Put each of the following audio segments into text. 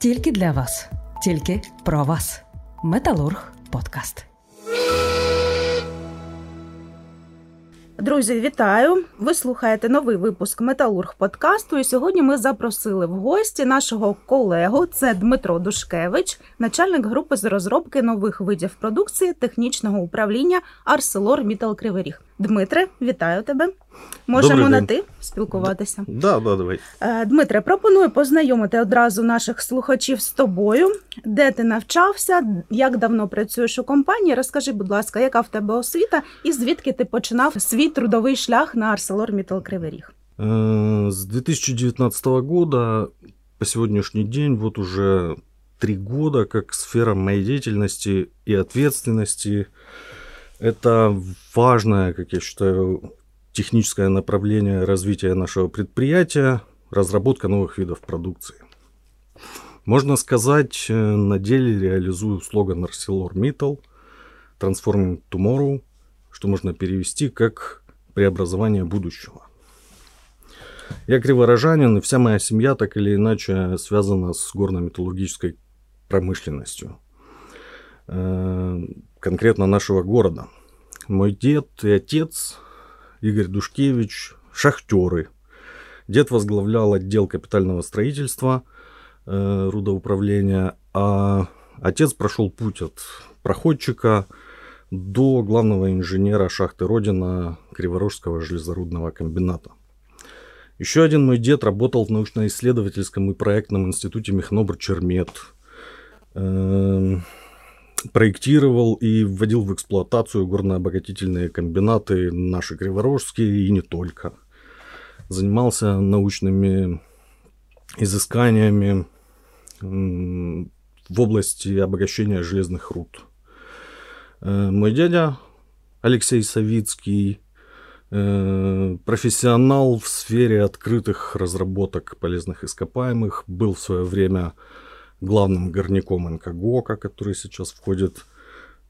Тільки для вас, тільки про вас. Металург подкаст. Друзі, вітаю! Ви слухаєте новий випуск Металург подкасту. І сьогодні ми запросили в гості нашого колегу. Це Дмитро Душкевич, начальник групи з розробки нових видів продукції технічного управління Арселор Мітал Кривий Ріг. Дмитре, вітаю тебе. Можемо Добрий на день. ти спілкуватися. Да, да, давай. Е, Дмитре, пропоную познайомити одразу наших слухачів з тобою. Де ти навчався, як давно працюєш у компанії? Розкажи, будь ласка, яка в тебе освіта і звідки ти починав свій трудовий шлях на Мітал Кривий Ріг? Э, С 2019 года по сегодняшний день вот уже три года как сфера моей деятельности и ответственности. Это важное, как я считаю, техническое направление развития нашего предприятия, разработка новых видов продукции. Можно сказать, э, на деле реализую слоган ArcelorMittal Transforming Tomorrow, что можно перевести как преобразование будущего. Я криворожанин, и вся моя семья так или иначе связана с горно-металлургической промышленностью. Э, Конкретно нашего города. Мой дед и отец, Игорь Душкевич, шахтеры. Дед возглавлял отдел капитального строительства э, рудоуправления, а отец прошел путь от проходчика до главного инженера шахты Родина Криворожского железорудного комбината. Еще один мой дед работал в научно-исследовательском и проектном институте Мехнобр Чермет. Эм, Проектировал и вводил в эксплуатацию горно-обогатительные комбинаты наши криворожские и не только. Занимался научными изысканиями в области обогащения железных руд. Э, Мой дядя Алексей Савицкий э, профессионал в сфере открытых разработок полезных ископаемых, был в свое время главным горняком НКГОКа, который сейчас входит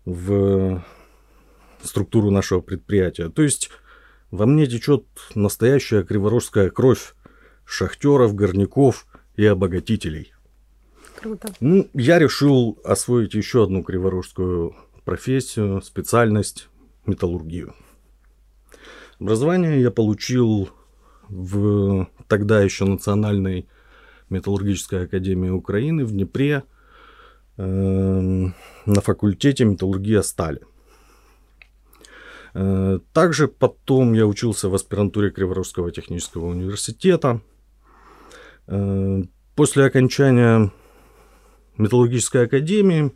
в структуру нашего предприятия. То есть во мне течет настоящая криворожская кровь шахтеров, горняков и обогатителей. Круто. Ну, я решил освоить еще одну криворожскую профессию, специальность металлургию. Образование я получил в тогда еще Национальной металлургической академии Украины в Днепре эм, на факультете металлургия стали. Э, Также потом я учился в аспирантуре Криворожского технического университета. Э, После окончания металлургической академии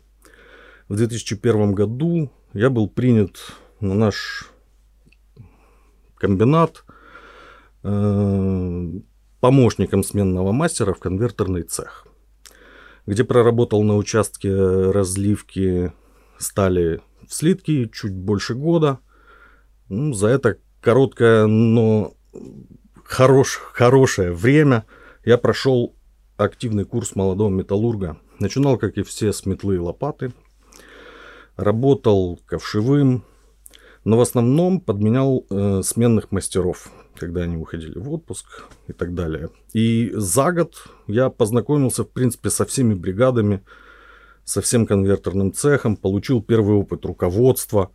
в 2001 году я был принят на наш комбинат э, помощником сменного мастера в конвертерный цех, где проработал на участке разливки стали в слитки чуть больше года. Ну, за это короткое, но хорош, хорошее время я прошел активный курс молодого металлурга. Начинал, как и все, с метлы и лопаты. Работал ковшевым, но в основном подменял э, сменных мастеров, когда они уходили в отпуск и так далее. И за год я познакомился, в принципе, со всеми бригадами, со всем конвертерным цехом, получил первый опыт руководства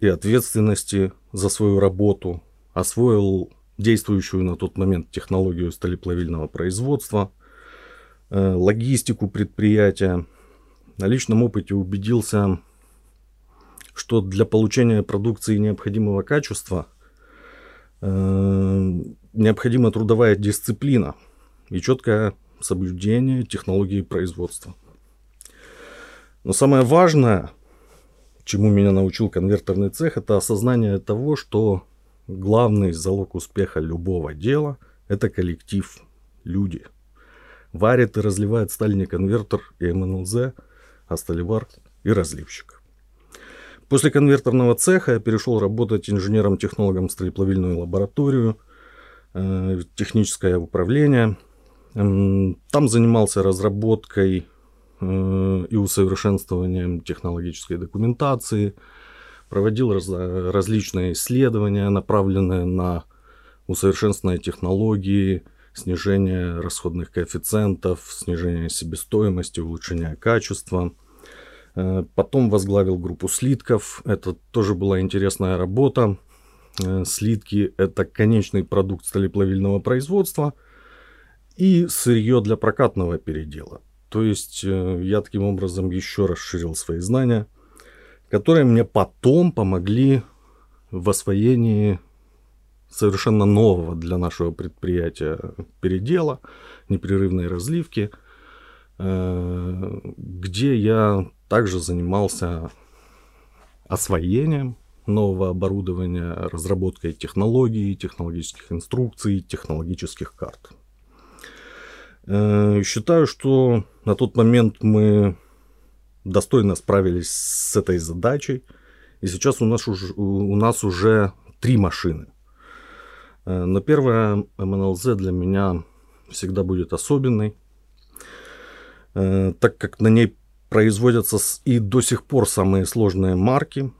и ответственности за свою работу, освоил действующую на тот момент технологию сталеплавильного производства, э, логистику предприятия. На личном опыте убедился, что для получения продукции необходимого качества э, необходима трудовая дисциплина и четкое соблюдение технологии производства. Но самое важное, чему меня научил конвертерный цех, это осознание того, что главный залог успеха любого дела – это коллектив, люди. Варит и разливает сталь конвертер и МНЛЗ, а сталевар и разливщик. После конвертерного цеха я перешел работать инженером-технологом в строеплавильную лабораторию, э, техническое управление. Там занимался разработкой э, и усовершенствованием технологической документации, проводил раз- различные исследования, направленные на усовершенствование технологии, снижение расходных коэффициентов, снижение себестоимости, улучшение качества. Э, потом возглавил группу слитков. Это тоже была интересная работа. Э, слитки – это конечный продукт сталеплавильного производства и сырье для прокатного передела. То есть э, я таким образом еще расширил свои знания, которые мне потом помогли в освоении совершенно нового для нашего предприятия передела, непрерывной разливки, где я также занимался освоением нового оборудования, разработкой технологий, технологических инструкций, технологических карт. Э, считаю, что на тот момент мы достойно справились с этой задачей. И сейчас у нас уже, у нас уже три машины. Э, но первая МНЛЗ для меня всегда будет особенной, э, так как на ней производятся и до сих пор самые сложные марки,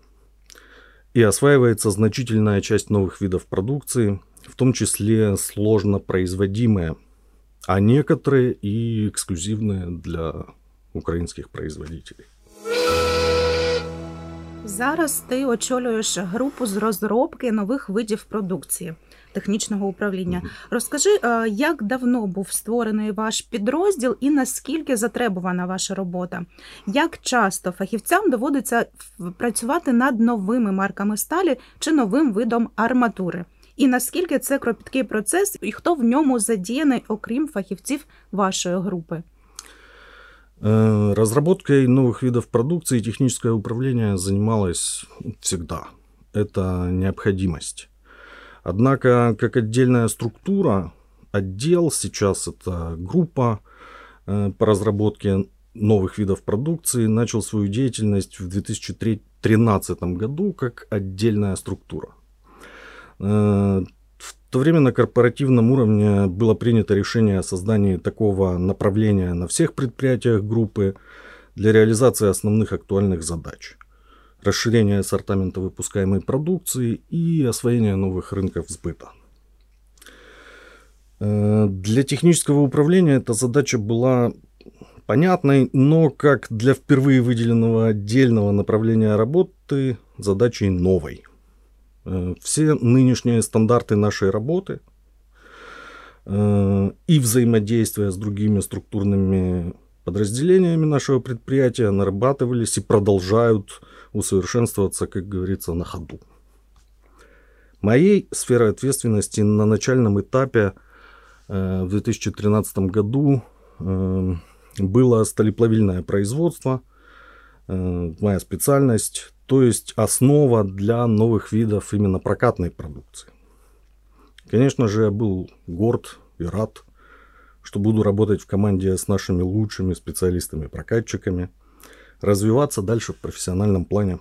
и осваивается значительная часть новых видов продукции, в том числе сложно производимые, а некоторые и эксклюзивные для українських производителей. Зараз ти очолюєш групу з розробки нових видів продукції технічного управління. Mm-hmm. Розкажи, е, як давно був створений ваш підрозділ і наскільки затребувана ваша робота? Як часто фахівцям доводиться працювати над новими марками сталі чи новим видом арматури? І наскільки це кропіткий процес, і хто в ньому задіяний, окрім фахівців вашої групи? Э, разработкой новых видов продукции техническое управление занималось всегда. Это необходимость. Однако, как отдельная структура, отдел сейчас это группа э, по разработке новых видов продукции начал свою деятельность в 2013 году как отдельная структура. Э, в то время на корпоративном уровне было принято решение о создании такого направления на всех предприятиях группы для реализации основных актуальных задач. Расширение ассортимента выпускаемой продукции и освоение новых рынков сбыта. Э, для технического управления эта задача была понятной, но как для впервые выделенного отдельного направления работы задачей новой. Э, все нынешние стандарты нашей работы э, и взаимодействия с другими структурными подразделениями нашего предприятия нарабатывались и продолжают усовершенствоваться, как говорится, на ходу. Моей сферой ответственности на начальном этапе э, в 2013 году было сталеплавильное производство, моя специальность, то есть основа для новых видов именно прокатной продукции. Конечно же, я был горд и рад, что буду работать в команде с нашими лучшими специалистами-прокатчиками, развиваться дальше в профессиональном плане.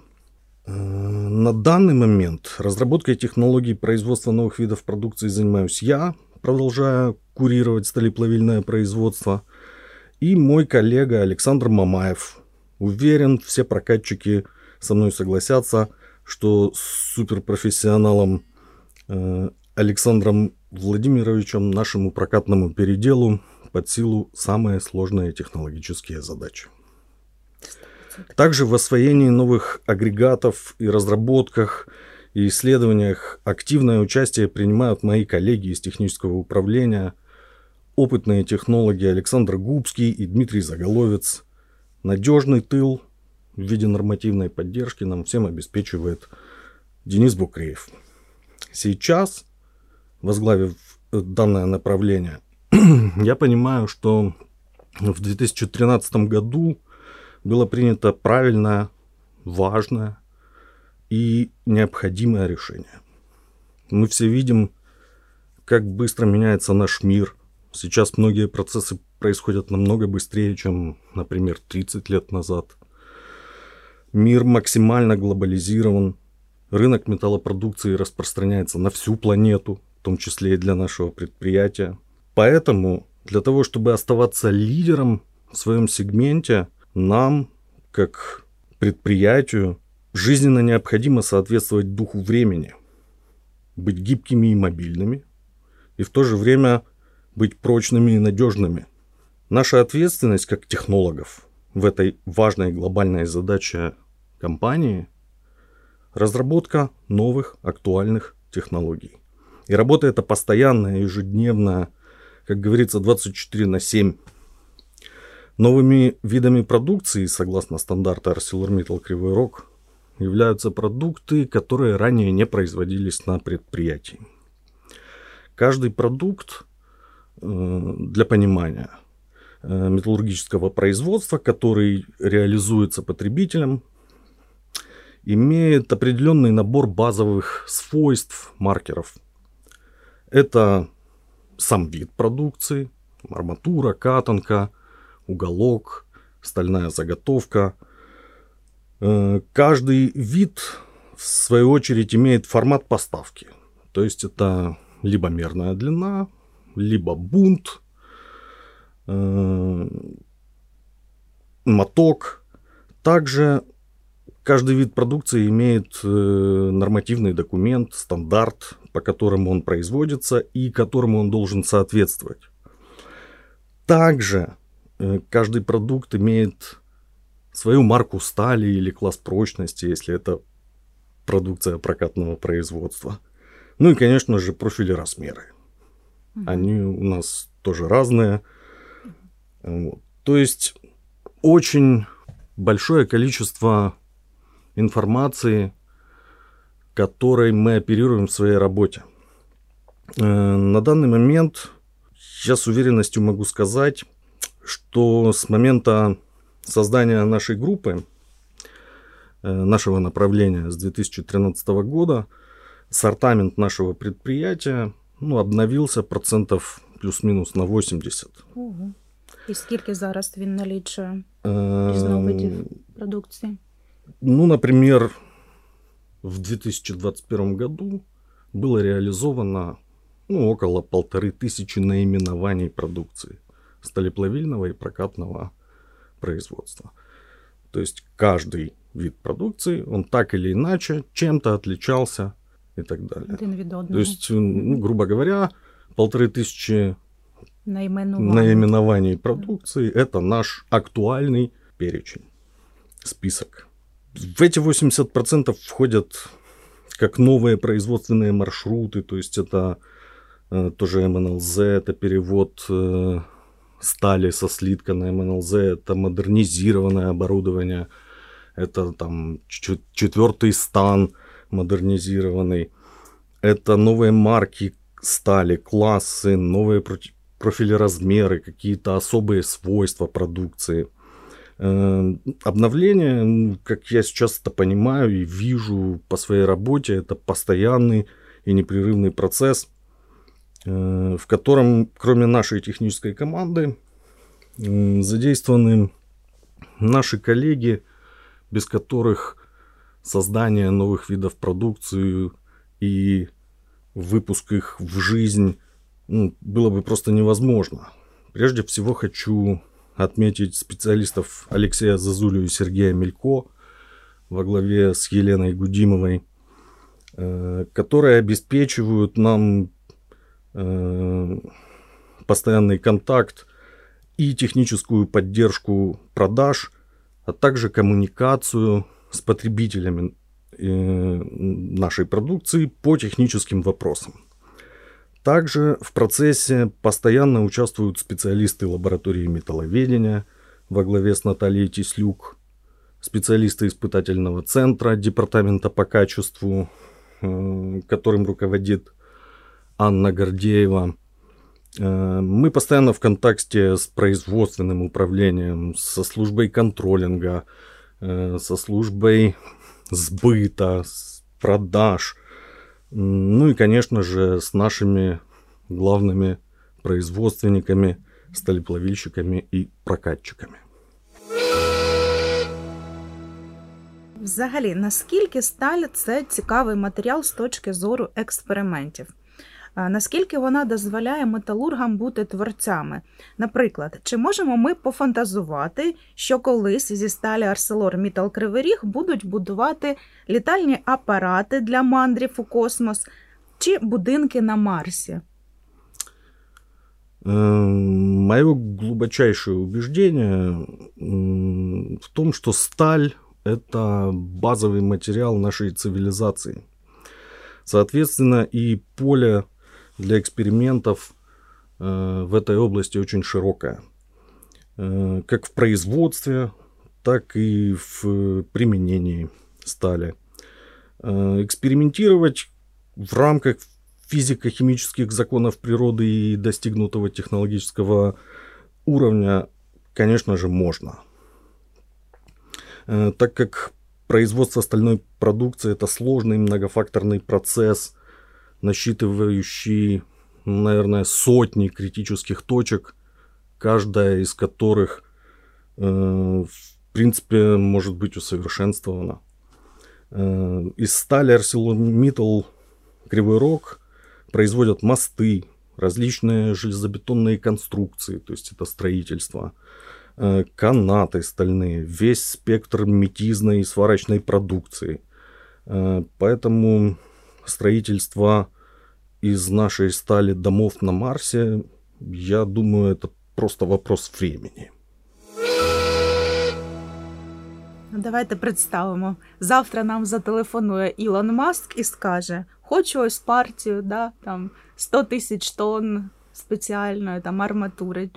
Э, на данный момент разработкой технологий производства новых видов продукции занимаюсь я, продолжая курировать сталеплавильное производство, и мой коллега Александр Мамаев. Уверен, все прокатчики – со мной согласятся, что с суперпрофессионалом э, Александром Владимировичем нашему прокатному переделу под силу самые сложные технологические задачи. Также в освоении новых агрегатов и разработках и исследованиях активное участие принимают мои коллеги из технического управления, опытные технологи Александр Губский и Дмитрий Заголовец. Надежный тыл в виде нормативной поддержки нам всем обеспечивает Денис Букреев. Сейчас, возглавив данное направление, я понимаю, что в 2013 году было принято правильное, важное и необходимое решение. Мы все видим, как быстро меняется наш мир. Сейчас многие процессы происходят намного быстрее, чем, например, 30 лет назад – Мир максимально глобализирован. Рынок металлопродукции распространяется на всю планету, в том числе и для нашего предприятия. Поэтому для того, чтобы оставаться лидером в своем сегменте, нам, как предприятию, жизненно необходимо соответствовать духу времени, быть гибкими и мобильными, и в то же время быть прочными и надежными. Наша ответственность как технологов в этой важной глобальной задаче компании – разработка новых актуальных технологий. И работа эта постоянная, ежедневная, как говорится, 24 на 7. Новыми видами продукции, согласно стандарту ArcelorMittal Кривой Рог, являются продукты, которые ранее не производились на предприятии. Каждый продукт, э, для понимания, э, металлургического производства, который реализуется потребителем, имеет определенный набор базовых свойств маркеров. Это сам вид продукции, арматура, катанка, уголок, стальная заготовка – Э, каждый вид, в свою очередь, имеет формат поставки. То есть это либо мерная длина, либо бунт, э, моток. Также каждый вид продукции имеет э, нормативный документ, стандарт, по которому он производится и которому он должен соответствовать. Также каждый продукт имеет свою марку стали или класс прочности, если это продукция прокатного производства. Ну и, конечно же, профили размеры. Они у нас тоже разные. Вот. То есть очень большое количество информации, которой мы оперируем в своей работе. Э, на данный момент я с уверенностью могу сказать, что с момента создания нашей группы, э, нашего направления с 2013 года, сортамент нашего предприятия ну, обновился процентов плюс-минус на 80. Ого. І скільки зараз він налічує різновидів продукції? Ну, например, в 2021 году было реализовано ну, около полторы тысячи наименований продукции сталеплавильного и прокатного производства. То есть каждый вид продукции, он так или иначе чем-то отличался и так далее. То есть, ну, грубо говоря, полторы тысячи наименований, наименований продукции – это наш актуальный перечень, список. В эти 80% входят как новые производственные маршруты, то есть это э, тоже МНЛЗ, это перевод э, стали со слитка на МНЛЗ, это модернизированное оборудование, это там четвертый стан модернизированный, это новые марки стали, классы, новые профили размеры, какие-то особые свойства продукции. Э, обновление, как я сейчас это понимаю и вижу по своей работе, это постоянный и непрерывный процесс – в котором, кроме нашей технической команды, задействованы наши коллеги, без которых создание новых видов продукции и выпуск их в жизнь ну, было бы просто невозможно. Прежде всего хочу отметить специалистов Алексея Зазулю и Сергея Мелько во главе с Еленой Гудимовой, э, которые обеспечивают нам Э, постоянный контакт и техническую поддержку продаж, а также коммуникацию с потребителями э, нашей продукции по техническим вопросам. Также в процессе постоянно участвуют специалисты лаборатории металловедения во главе с Натальей Тислюк, специалисты испытательного центра Департамента по качеству, э, которым руководит Анна Гордеева. Э, мы постоянно в контакте с производственным управлением, со службой контролинга, э, со службой сбыта, продаж. Ну и, конечно же, с нашими главными производственниками, сталеплавильщиками и прокатчиками. Взагалі, наскільки сталь це цікавий матеріал з точки зору експериментів? Наскільки вона дозволяє металургам бути творцями. Наприклад, чи можемо ми пофантазувати, що колись зі сталі Арселор Мітал Кривий Ріг будуть будувати літальні апарати для мандрів у космос чи будинки на Марсі? Мое глубочайшее убеждение в том, что сталь – это базовый материал нашей цивилизации. Соответственно, и поле для экспериментов э, в этой области очень широкое. Э, как в производстве, так и в применении стали. Э, экспериментировать в рамках физико-химических законов природы и достигнутого технологического уровня, конечно же, можно. Э, так как производство стальной продукции это сложный многофакторный процесс, насчитывающий, наверное, сотни критических точек, каждая из которых, э, в принципе, может быть усовершенствована. Э, из стали ArcelorMittal Кривой Рог производят мосты, различные железобетонные конструкции, то есть это строительство, э, канаты стальные, весь спектр метизной и сварочной продукции. Э, поэтому строительство из нашей стали домов на Марсе, я думаю, это просто вопрос времени. Давайте представимо. Завтра нам зателефонує Ілон Маск і скаже: Хочу ось партію, да, там 100 тисяч тонн спеціальної там арматури.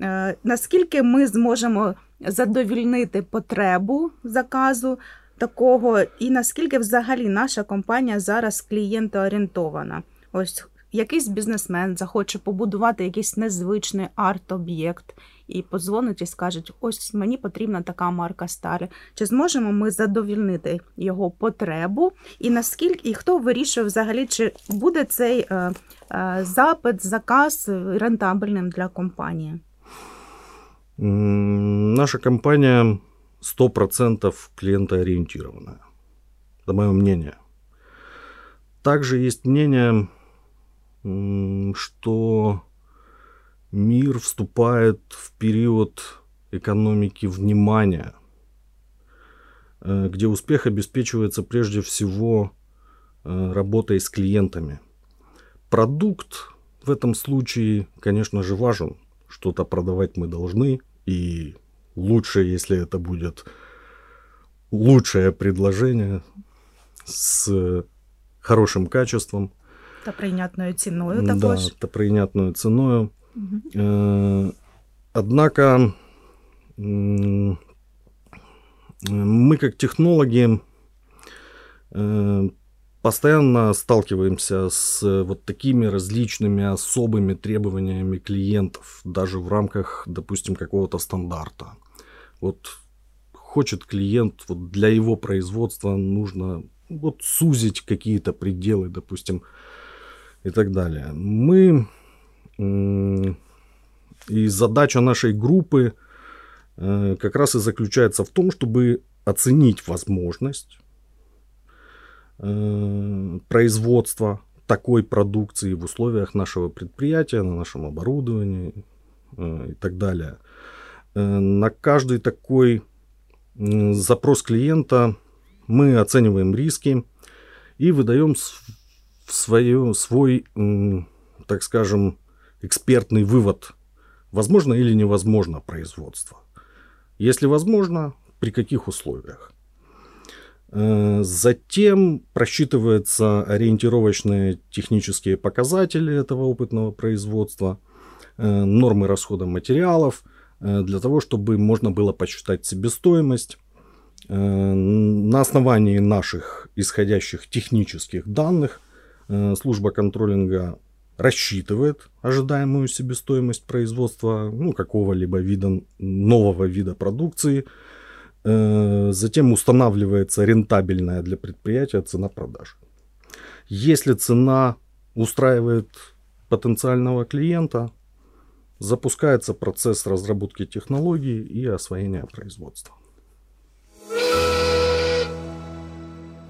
Е, Наскільки ми зможемо задовільнити потребу заказу Такого, і наскільки взагалі наша компанія зараз клієнтоорієнтована? Ось якийсь бізнесмен захоче побудувати якийсь незвичний арт-об'єкт і подзвонить і скажуть: ось мені потрібна така марка сталі. Чи зможемо ми задовільнити його потребу? І наскільки і хто вирішує взагалі, чи буде цей е, е, запит, заказ рентабельним для компанії? Наша компания 100% клиентоориентированная. Это мое мнение. Также есть мнение, что мир вступает в период экономики внимания, э, где успех обеспечивается прежде всего э, работой с клиентами. Продукт в этом случае, конечно же, важен. Что-то продавать мы должны, и лучше, если это будет лучшее предложение с хорошим качеством. Та прийнятною ціною також. Да, та прийнятною ціною. Угу. Однако мы как технологи э, постоянно сталкиваемся с вот такими различными особыми требованиями клиентов, даже в рамках, допустим, какого-то стандарта. Вот хочет клиент, вот для его производства нужно вот сузить какие-то пределы, допустим, и так далее. Мы и задача нашей группы э, как раз и заключается в том, чтобы оценить возможность э, производства такой продукции в условиях нашего предприятия, на нашем оборудовании э, и так далее. На каждый такой запрос клиента мы оцениваем риски и выдаем свое, свой, так скажем, экспертный вывод, возможно или невозможно производство. Если возможно, при каких условиях. Э, затем просчитываются ориентировочные технические показатели этого опытного производства, э, нормы расхода материалов, э, для того, чтобы можно было посчитать себестоимость. На основании наших исходящих технических данных служба контролинга рассчитывает ожидаемую себестоимость производства ну, какого-либо вида, нового вида продукции. Э, затем устанавливается рентабельная для предприятия цена продажи. Если цена устраивает потенциального клиента, запускается процесс разработки технологий и освоения производства.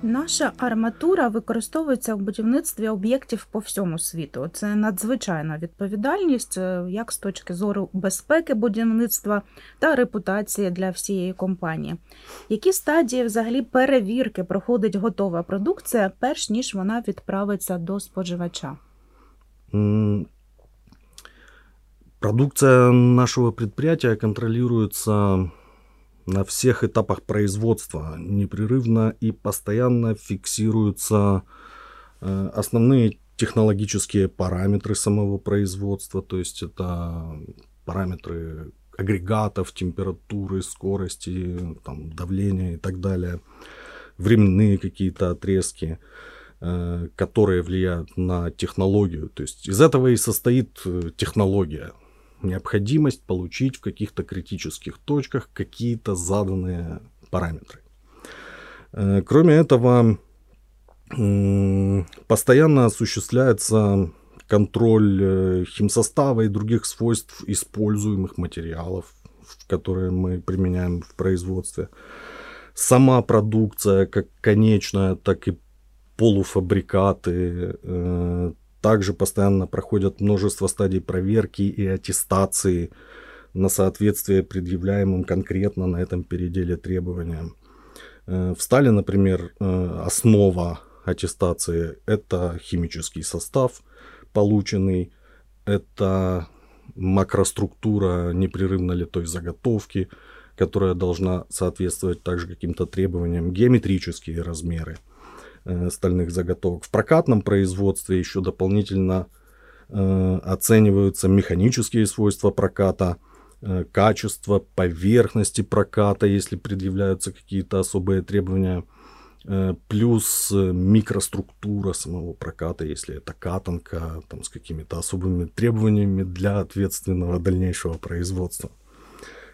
Наша арматура використовується в будівництві об'єктів по всьому світу. Це надзвичайна відповідальність, е, як з точки зору безпеки будівництва та репутації для всієї компанії. Які стадії взагалі перевірки проходить готова продукція, перш ніж вона відправиться до споживача? Продукция нашего предприятия контролируется на всех этапах производства. Непрерывно и постоянно фиксируются э, основные технологические параметры самого производства, то есть это параметры агрегатов, температуры, скорости, там, давления и так далее, временные какие-то отрезки, э, которые влияют на технологию. То есть из этого и состоит э, технология. Необходимость получить в каких-то критических точках какие-то заданные параметры. Э, кроме этого, постоянно осуществляется контроль э, химсостава и других свойств используемых материалов, которые мы применяем в производстве. Сама продукция, как конечная, так и полуфабрикаты, э, также постоянно проходят множество стадий проверки и аттестации на соответствие предъявляемым конкретно на этом переделе требованиям. Э, в стали, например, основа аттестации – это химический состав – полученный. Это макроструктура непрерывно литой заготовки, которая должна соответствовать также каким-то требованиям, геометрические размеры э, стальных заготовок. В прокатном производстве еще дополнительно э, оцениваются механические свойства проката, э, качество поверхности проката, если предъявляются какие-то особые требования – Э, плюс э, микроструктура самого проката, если это катанка там, с какими-то особыми требованиями для ответственного дальнейшего производства.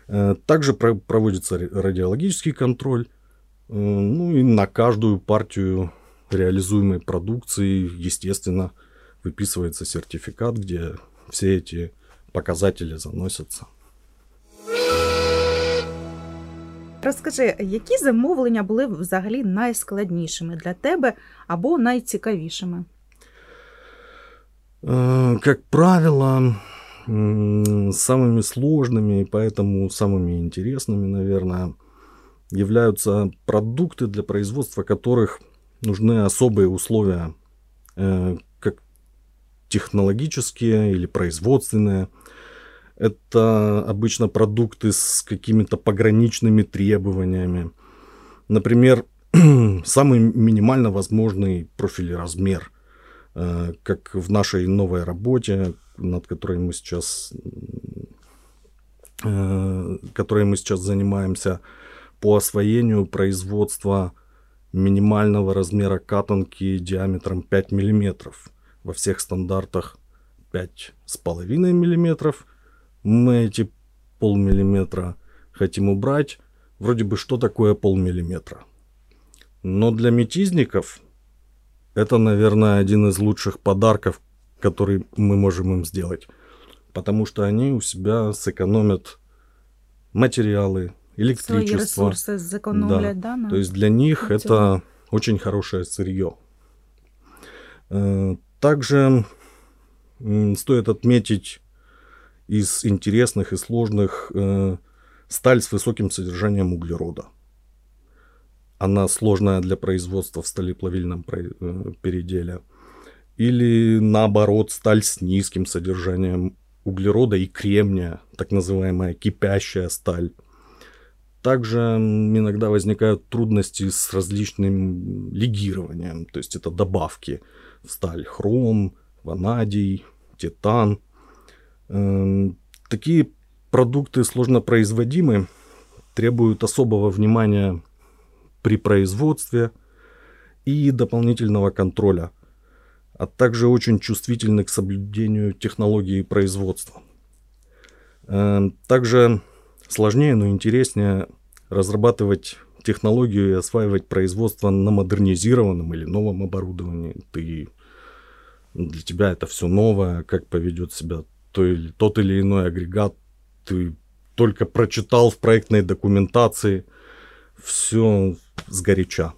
Э, также проводится радиологический контроль, ну и на каждую партию реализуемой продукции, естественно, выписывается сертификат, где все эти показатели заносятся. Розкажи, які замовлення були взагалі найскладнішими для тебе або найцікавішими? Э, как правило, самыми сложными и поэтому самыми интересными, наверное, являются продукты, для производства которых нужны особые условия, э, как технологические или производственные – это обычно продукты с какими-то пограничными требованиями. Например, самый минимально возможный профиль размер, э, как в нашей новой работе, над которой мы сейчас, э, которой мы сейчас занимаемся, по освоению производства минимального размера катанки диаметром 5 мм. Во всех стандартах 5,5 мм мы эти полмиллиметра хотим убрать. Вроде бы что такое полмиллиметра? Но для метизников это, наверное, один из лучших подарков, который мы можем им сделать. Потому что они у себя сэкономят материалы, электричество. Свои ресурсы да? да То есть для них это очень хорошее сырье. Э, также стоит отметить из интересных и сложных э, сталь с высоким содержанием углерода. Она сложная для производства в сталеплавильном э, переделе. Или наоборот, сталь с низким содержанием углерода и кремния, так называемая кипящая сталь. Также иногда возникают трудности с различным легированием, то есть это добавки. В сталь хром, ванадий, титан – Эм, такие продукты сложно производимы, требуют особого внимания при производстве и дополнительного контроля, а также очень чувствительны к соблюдению технологии производства. Эм, также сложнее, но интереснее разрабатывать технологию и осваивать производство на модернизированном или новом оборудовании. Ты, для тебя это все новое, как поведет себя то или, тот или иной агрегат ты только прочитал в проектной документации, все сгоряча.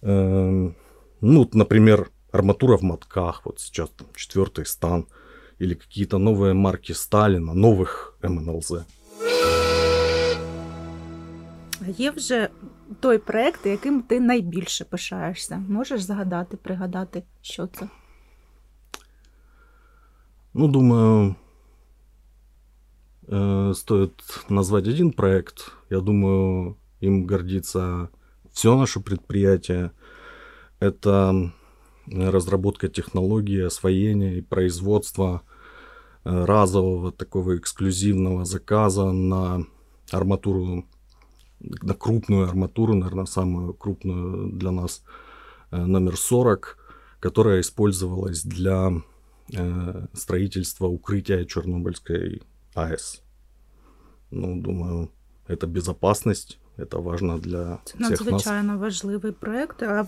Эм, ну, например, арматура в мотках, вот сейчас там четвертый стан, или какие-то новые марки Сталина, новых МНЛЗ. Є вже той проект, яким ти найбільше пишаєшся. Можеш згадати, пригадати, що це? Ну, думаю, э, стоит назвать один проект. Я думаю, им гордится все наше предприятие. Это разработка технологии освоения и производства э, разового такого эксклюзивного заказа на арматуру, на крупную арматуру, наверное, самую крупную для нас, э, номер 40, которая использовалась для э, строительства укрытия Чернобыльской АЭС. Ну, думаю, это безопасность, это важно для Це всіх нас. надзвичайно важливий проект. А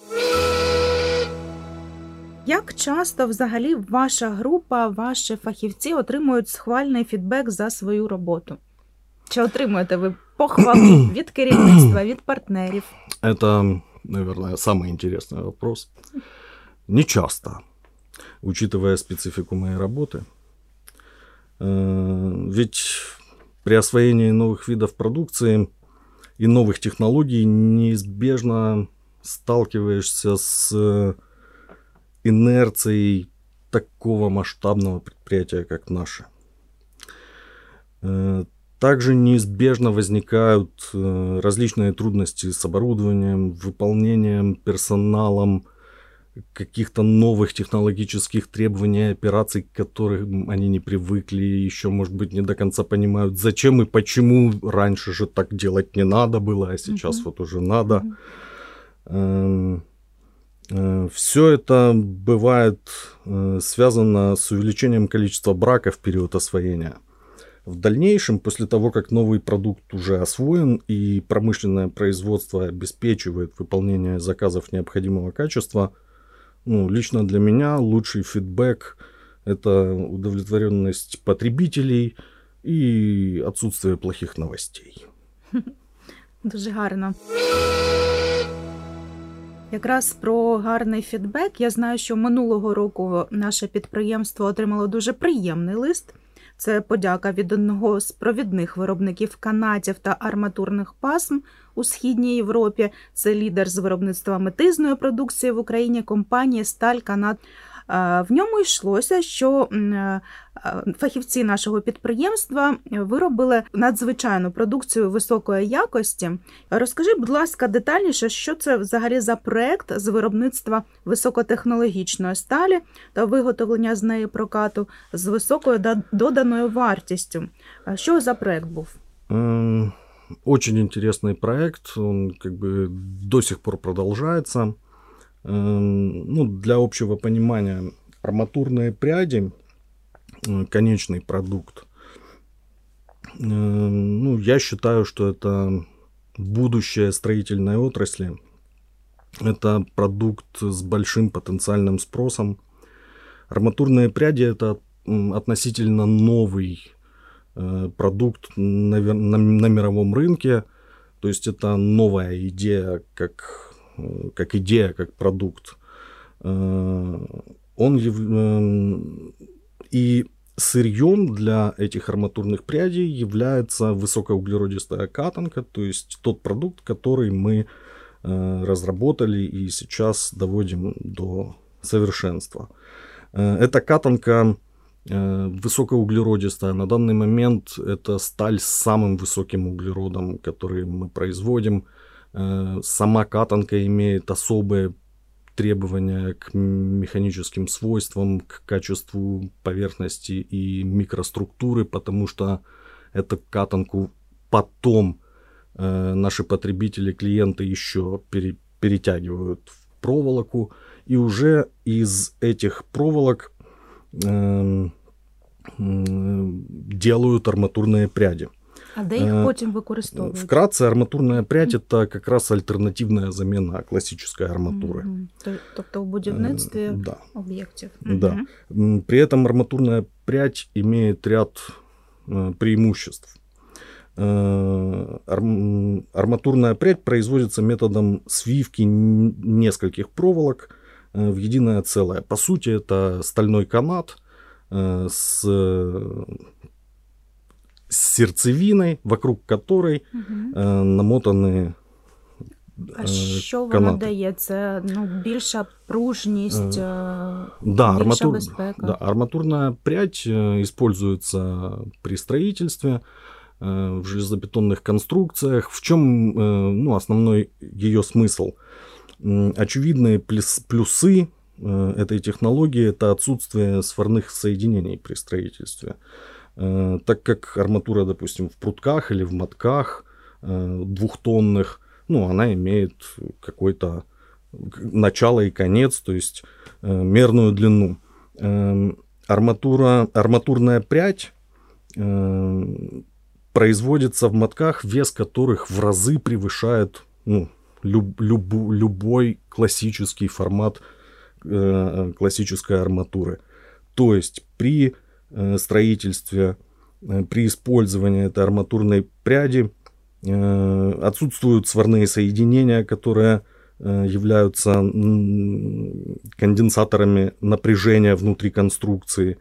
Як часто взагалі ваша група, ваші фахівці отримують схвальний фідбек за свою роботу? Чи отримуєте ви похвали від керівництва, від партнерів? Это, наверное, самый интересный вопрос. Не часто, учитывая специфику моей работы. Э, Ведь при освоении новых видов продукции и новых технологий неизбежно сталкиваешься с инерцией такого масштабного предприятия, как наше. Э, Также неизбежно возникают э, различные трудности с оборудованием, выполнением персоналом каких-то новых технологических требований, операций, к которым они не привыкли, еще, может быть, не до конца понимают, зачем и почему раньше же так делать не надо было, а сейчас Мгм. вот уже надо. Мгм. Все это бывает э, связано с увеличением количества брака в период освоения. В дальнейшем, после того, как новый продукт уже освоен и промышленное производство обеспечивает выполнение заказов необходимого качества, ну, лично для меня лучший фидбэк – это удовлетворенность потребителей и отсутствие плохих новостей. Дуже гарно. Якраз про гарний фідбек. Я знаю, що минулого року наше підприємство отримало дуже приємний лист. Це подяка від одного з провідних виробників канатів та арматурних пасм у східній Європі. Це лідер з виробництва метизної продукції в Україні компанія Сталь Канат. В ньому йшлося, що е, е, фахівці нашого підприємства виробили надзвичайну продукцію високої якості. Розкажи, будь ласка, детальніше, що це взагалі за проект з виробництва високотехнологічної сталі та виготовлення з неї прокату з високою доданою вартістю. Що за проект був? Очень интересный проект, он как бы до сих пор продолжается. М, Ну, для общего понимания, арматурные пряди, м, конечный продукт, м, ну, я считаю, что это будущее строительной отрасли. Это продукт с большим потенциальным спросом. Арматурные пряди это относительно новый э, продукт на, на- на мировом рынке. То есть это новая идея как, э, как идея, как продукт. Э, Он яв- эм, и сырьем для этих арматурных прядей является высокоуглеродистая катанка, то есть тот продукт, который мы э, разработали и сейчас доводим до совершенства. Э, Эта катанка э, высокоуглеродистая. На данный момент это сталь с самым высоким углеродом, который мы производим. Э, Сама катанка имеет особые требования к механическим свойствам, к качеству поверхности и микроструктуры, потому что эту катанку потом э, наши потребители, клиенты еще пере- перетягивают в проволоку, и уже из этих проволок м, делают арматурные пряди. А де їх Е, потім використовують? Вкратце, арматурная прядь это как раз альтернативная замена классической арматуры. Мгм. То- Тобто у будівництві Э, Да. об'єктів. Да. Мгм. М, При этом арматурная прядь имеет ряд э, преимуществ. Э, арм- Арматурная прядь производится методом свивки н- нескольких проволок э, в единое целое. По сути, это стальной канат э, с, э, с сердцевиной, вокруг которой Мгм. э, намотаны А э, що вона каната. дає? Це ну, більша пружність, е, Да, більша арматур... безпека. да, арматурная прядь э, используется при строительстве, э, в железобетонных конструкциях. В чем э, ну, основной ее смысл? М, Очевидные плюс- плюсы э, этой технологии это отсутствие сварных соединений при строительстве. Э, так как арматура, допустим, в прутках или в мотках э, двухтонных, ну, она имеет какой-то начало и конец, то есть э, мерную длину. Эм, Арматура, арматурная прядь э, производится в мотках, вес которых в разы превышает ну, люб- любу- любой классический формат э, классической арматуры. То есть при э, строительстве, э, при использовании этой арматурной пряди э, отсутствуют сварные соединения, которые э, являются конденсаторами напряжения внутри конструкции.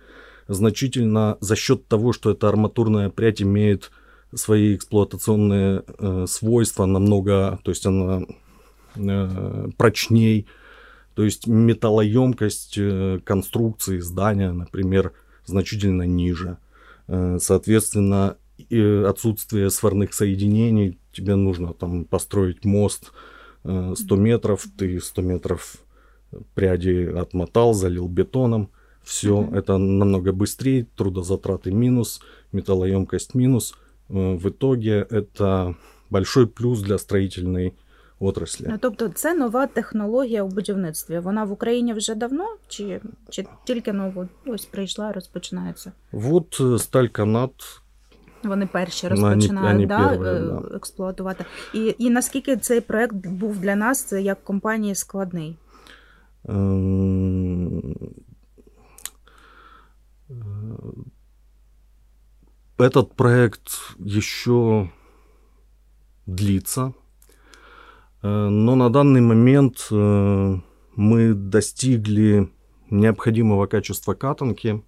Значительно за счет того, что эта арматурная прядь имеет свои эксплуатационные э, свойства намного, то есть она э, прочней, то есть металлоемкость э, конструкции здания, например, значительно ниже. Э, Соответственно, отсутствие сварных соединений, тебе нужно там построить мост э, 100 метров, ты 100 метров пряди отмотал, залил бетоном, все, Мгм. это намного быстрее, трудозатраты минус, металлоемкость минус. Э, В итоге это большой плюс для строительной отрасли. Ну, тобто це нова технологія у будівництві. Вона в Україні вже давно, чи, чи тільки ново ось прийшла, розпочинається? Вот э, стальканат, Вони перші Ну, вони- розпочинають вони да, перші, е, да. експлуатувати. І, і наскільки цей проект був для нас це як компанії складний? Эм, э, Этот проект еще длится, Э, Но на данный момент э, мы достигли необходимого качества катанки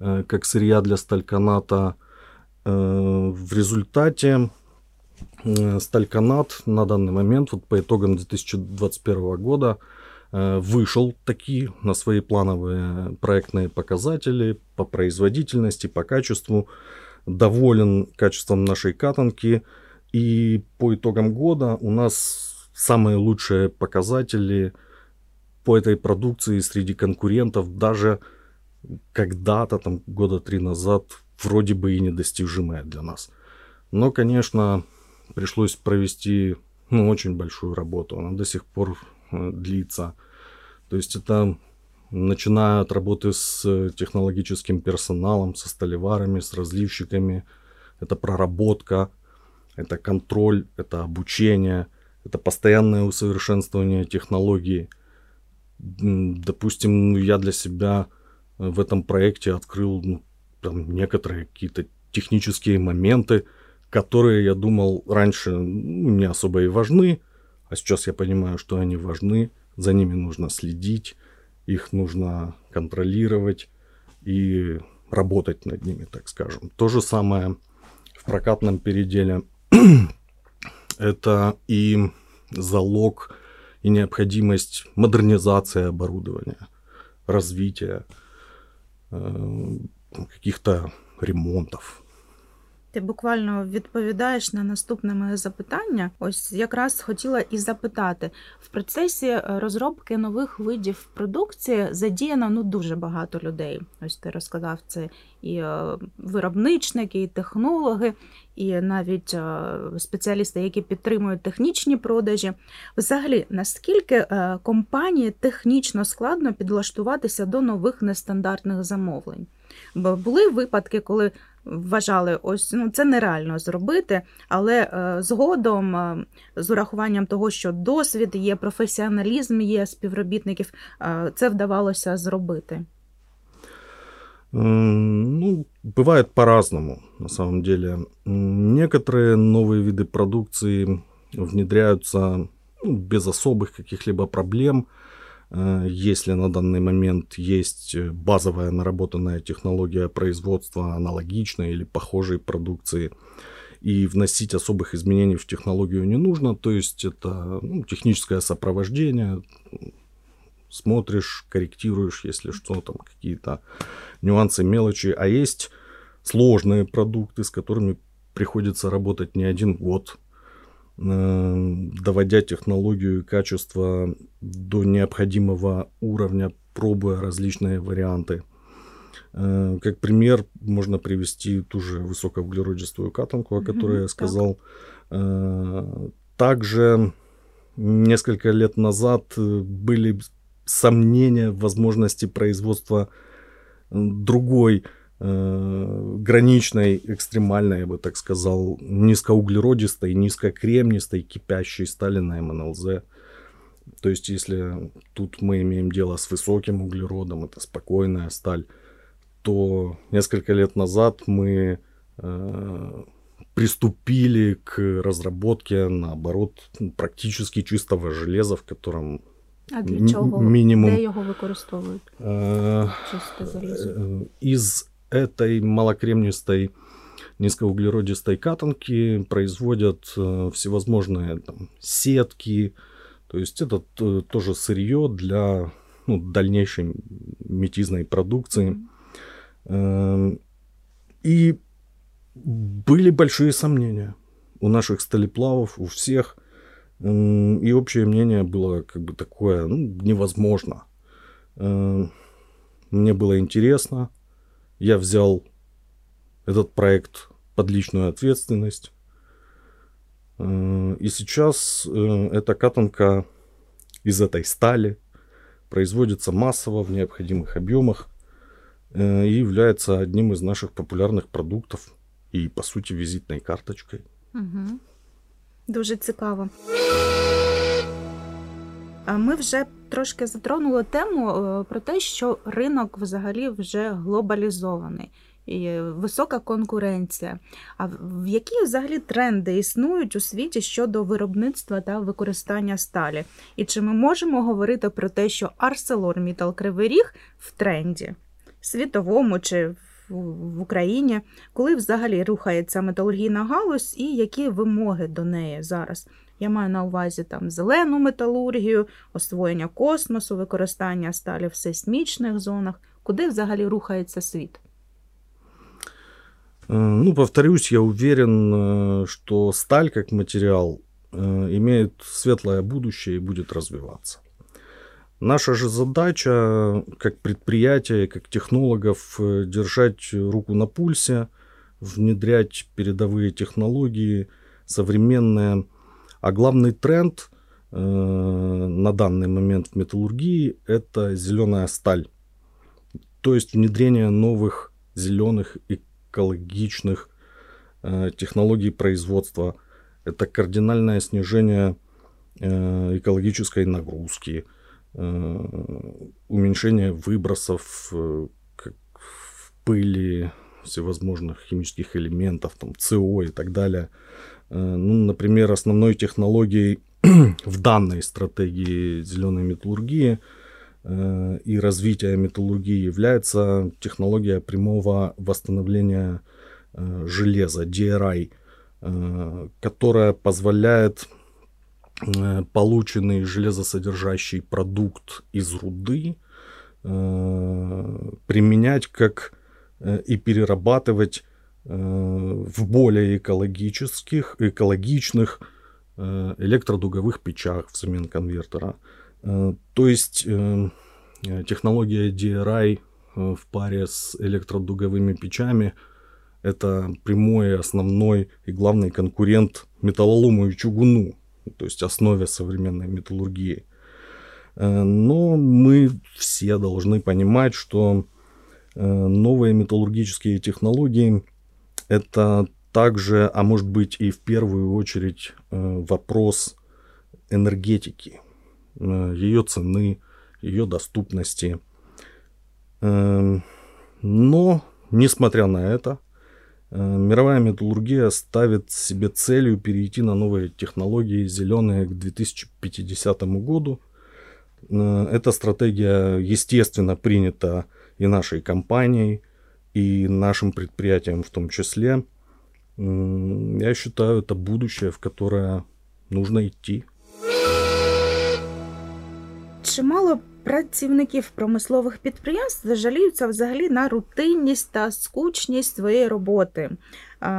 э, как сырья для стальканата. Э, В результате э, стальканат на данный момент, вот по итогам 2021 года, э, вышел таки на свои плановые проектные показатели по производительности, по качеству, доволен качеством нашей катанки. И по итогам года у нас самые лучшие показатели по этой продукции среди конкурентов, даже когда-то, там, года три назад, вроде бы и недостижимая для нас. Но, конечно, пришлось провести ну, очень большую работу. Она до сих пор э, длится. То есть это начиная от работы с технологическим персоналом, со столеварами, с разливщиками, это проработка, это контроль, это обучение, это постоянное усовершенствование технологий. М, Допустим, я для себя э, в этом проекте открыл ну, там, некоторые какие-то технические моменты, которые, я думал, раньше ну, не особо и важны, а сейчас я понимаю, что они важны, за ними нужно следить, их нужно контролировать и работать над ними, так скажем. То же самое в прокатном переделе. Это и залог, и необходимость модернизации оборудования, развития, э, каких-то ремонтов. Ти буквально відповідаєш на наступне моє запитання. Ось якраз хотіла і запитати в процесі е, розробки нових видів продукції задіяно ну дуже багато людей. Ось ти розказав це і е, виробничники, і технологи, і навіть е, спеціалісти, які підтримують технічні продажі. Взагалі, наскільки компанії технічно складно підлаштуватися до нових нестандартних замовлень? Бо були випадки, коли вважали, ось ну це нереально зробити, але е, згодом, е, з урахуванням того, що досвід є, професіоналізм є співробітників, е, це вдавалося зробити. М, Ну, бывает по-разному, на самом деле. М, Некоторые новые виды продукции внедряются ну, без особых каких-либо проблем, э, Если на данный момент есть э, базовая наработанная технология производства аналогичной или похожей продукции. и вносить особых изменений в технологию не нужно. То есть это ну, техническое сопровождение, смотришь, корректируешь, если что, там какие-то нюансы, мелочи. А есть сложные продукты, с которыми приходится работать не один год, э, доводя технологию и качество до необходимого уровня, пробуя различные варианты. Э, как пример можно привести ту же высокоуглеродистую катанку, о которой mm-hmm, я сказал. Так. Э, также несколько лет назад были сомнения в возможности производства другой э, граничной, экстремальной, я бы так сказал, низкоуглеродистой, низкокремнистой, кипящей стали на МНЛЗ. То есть, если тут мы имеем дело с высоким углеродом, это спокойная сталь, то несколько лет назад мы э, приступили к разработке, наоборот, практически чистого железа, в котором а для чого? Мінімум. Де його використовують? Чисте залізо. Из этой малокремнистой низкоуглеродистой катанки производят э, всевозможные там, сетки. То есть это тоже сырье для ну, дальнейшей метизной продукции. Mm-hmm. И были большие сомнения у наших сталеплавов, у всех – и общее мнение было как бы такое, ну, невозможно. Эм, мне было интересно. Я взял этот проект под личную ответственность. Э, и сейчас э, эта катанка из этой стали производится массово в необходимых объемах э, и является одним из наших популярных продуктов и, по сути, визитной карточкой. Угу. Дуже цікаво. Ми вже трошки затронули тему е, про те, що ринок взагалі вже глобалізований. І Висока конкуренція. А в які взагалі тренди існують у світі щодо виробництва та використання сталі? І чи ми можемо говорити про те, що ArcelorMittal Кривий Ріг в тренді світовому чи в Україні, коли взагалі рухається металургійна галузь і які вимоги до неї зараз? Я маю на увазі там зелену металургію, освоєння космосу, використання сталі в сейсмічних зонах. Куди взагалі рухається світ? Э, ну, повторюсь, я уверен, э, что сталь как материал э, имеет светлое будущее и будет развиваться. Наша же задача, как предприятия, как технологов, держать руку на пульсе, внедрять передовые технологии, современные а главный тренд э, на данный момент в металлургии это зеленая сталь. То есть внедрение новых зеленых экологичных э, технологий производства. Это кардинальное снижение э, экологической нагрузки, э, уменьшение выбросов э, пыли, всевозможных химических элементов, там, СО и так далее. Э, ну, например, основной технологией в данной стратегии зеленой металлургии э, и развития металлургии является технология прямого восстановления э, железа, DRI, которая позволяет полученный железосодержащий продукт из руды применять как и перерабатывать в более экологических, экологичных э, электродуговых печах взамен конвертера. Э, то есть технология DRI в паре с электродуговыми печами это прямой, основной и главный конкурент металлолому и чугуну, то есть основе современной металлургии. Но мы все должны понимать, что новые металлургические технологии – это также, а может быть и в первую очередь, э, вопрос энергетики, э, ее цены, ее доступности. Эм, но, несмотря на это, э, мировая металлургия ставит себе целью перейти на новые технологии зеленые к 2050 году. Эта стратегия, естественно, принята и нашей компанией, и нашим предприятиям в том числе. Я считаю, это будущее, в которое нужно идти. Чимало працівників промислових підприємств жаліються взагалі на рутинність та скучність своєї роботи. А,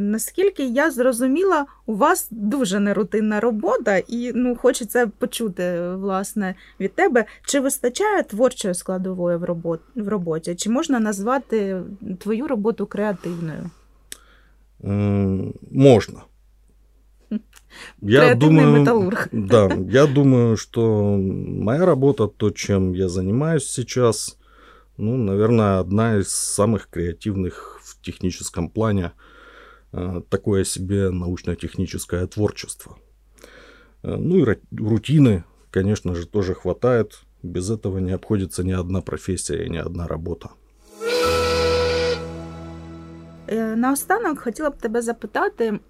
Наскільки я зрозуміла, у вас дуже нерутинна робота, і ну, хочеться почути власне від тебе, чи вистачає творчої складової в роботі, в роботі? Чи можна назвати твою роботу креативною? Можно. Я думаю, металлург. Да, я думаю, что моя работа, то, чем я занимаюсь сейчас, ну, наверное, одна из самых креативных в техническом плане. Э, такое себе научно-техническое творчество. Э, ну и рутины, конечно же, тоже хватает. Без этого не обходится ни одна профессия и ни одна работа. Е, наостанок хотіла б тебе запитати,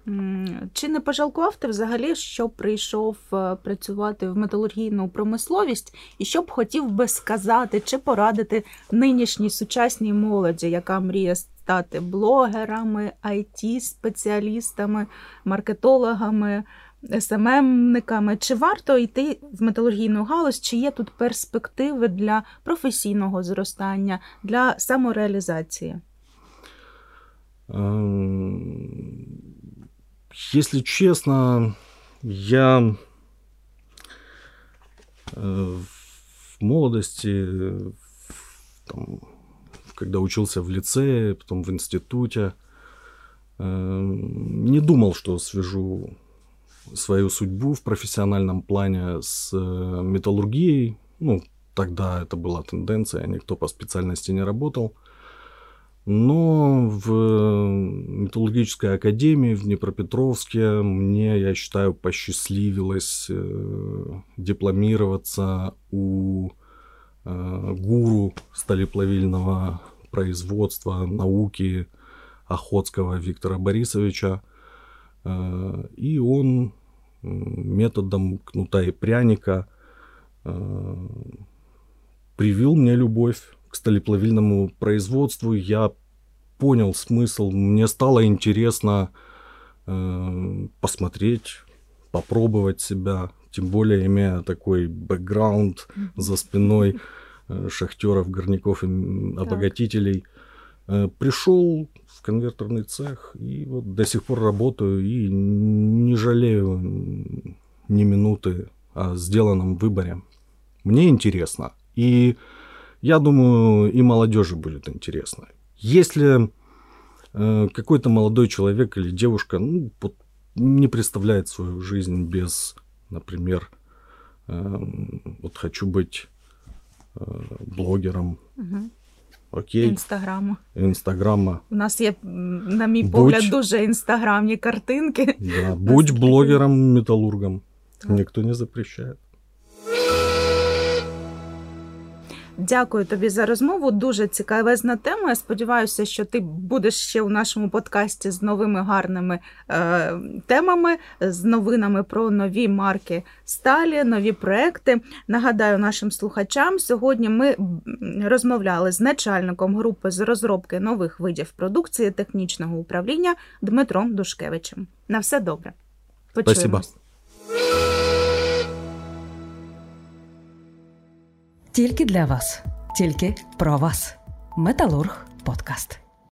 чи не пожалкував ти взагалі, що прийшов е, працювати в металургійну промисловість, і що б хотів би сказати чи порадити нинішній сучасній молоді, яка мріє стати блогерами, it спеціалістами маркетологами, СММниками? Чи варто йти в металургійну галузь, чи є тут перспективи для професійного зростання, для самореалізації? Если честно, я э, в молодости, там, когда учился в лицее, потом в институте, не думал, что свяжу свою судьбу в профессиональном плане с э, металлургией. Ну, тогда это была тенденция, никто по специальности не работал. Но в металлургической академии в Днепропетровске мне, я считаю, посчастливилось э, дипломироваться у э, гуру сталеплавильного производства, науки Охотского Виктора Борисовича. Э, и он методом кнута и пряника привил мне любовь к сталеплавильному производству. Я понял смысл, мне стало интересно э, посмотреть, попробовать себя, тем более имея такой бэкграунд за спиной э, шахтеров, горняков и обогатителей. Э, пришел в конвертерный цех и вот до сих пор работаю и не жалею ни минуты о сделанном выборе. Мне интересно. И я думаю, и молодежи будет интересно. Если э, какой-то молодой человек или девушка ну, вот, не представляет свою жизнь без, например, э, вот хочу быть э, блогером. Угу. Окей. Інстаграма. Інстаграма. У нас є, на мій будь, погляд, дуже інстаграмні картинки. Да, будь блогером, металлургом. Никто не запрещает. Дякую тобі за розмову. Дуже цікавезна тема. Я сподіваюся, що ти будеш ще у нашому подкасті з новими гарними е, темами, з новинами про нові марки сталі, нові проекти. Нагадаю нашим слухачам, сьогодні ми розмовляли з начальником групи з розробки нових видів продукції технічного управління Дмитром Душкевичем. На все добре. Почуємось. Тільки для вас, тільки про вас. Металург подкаст.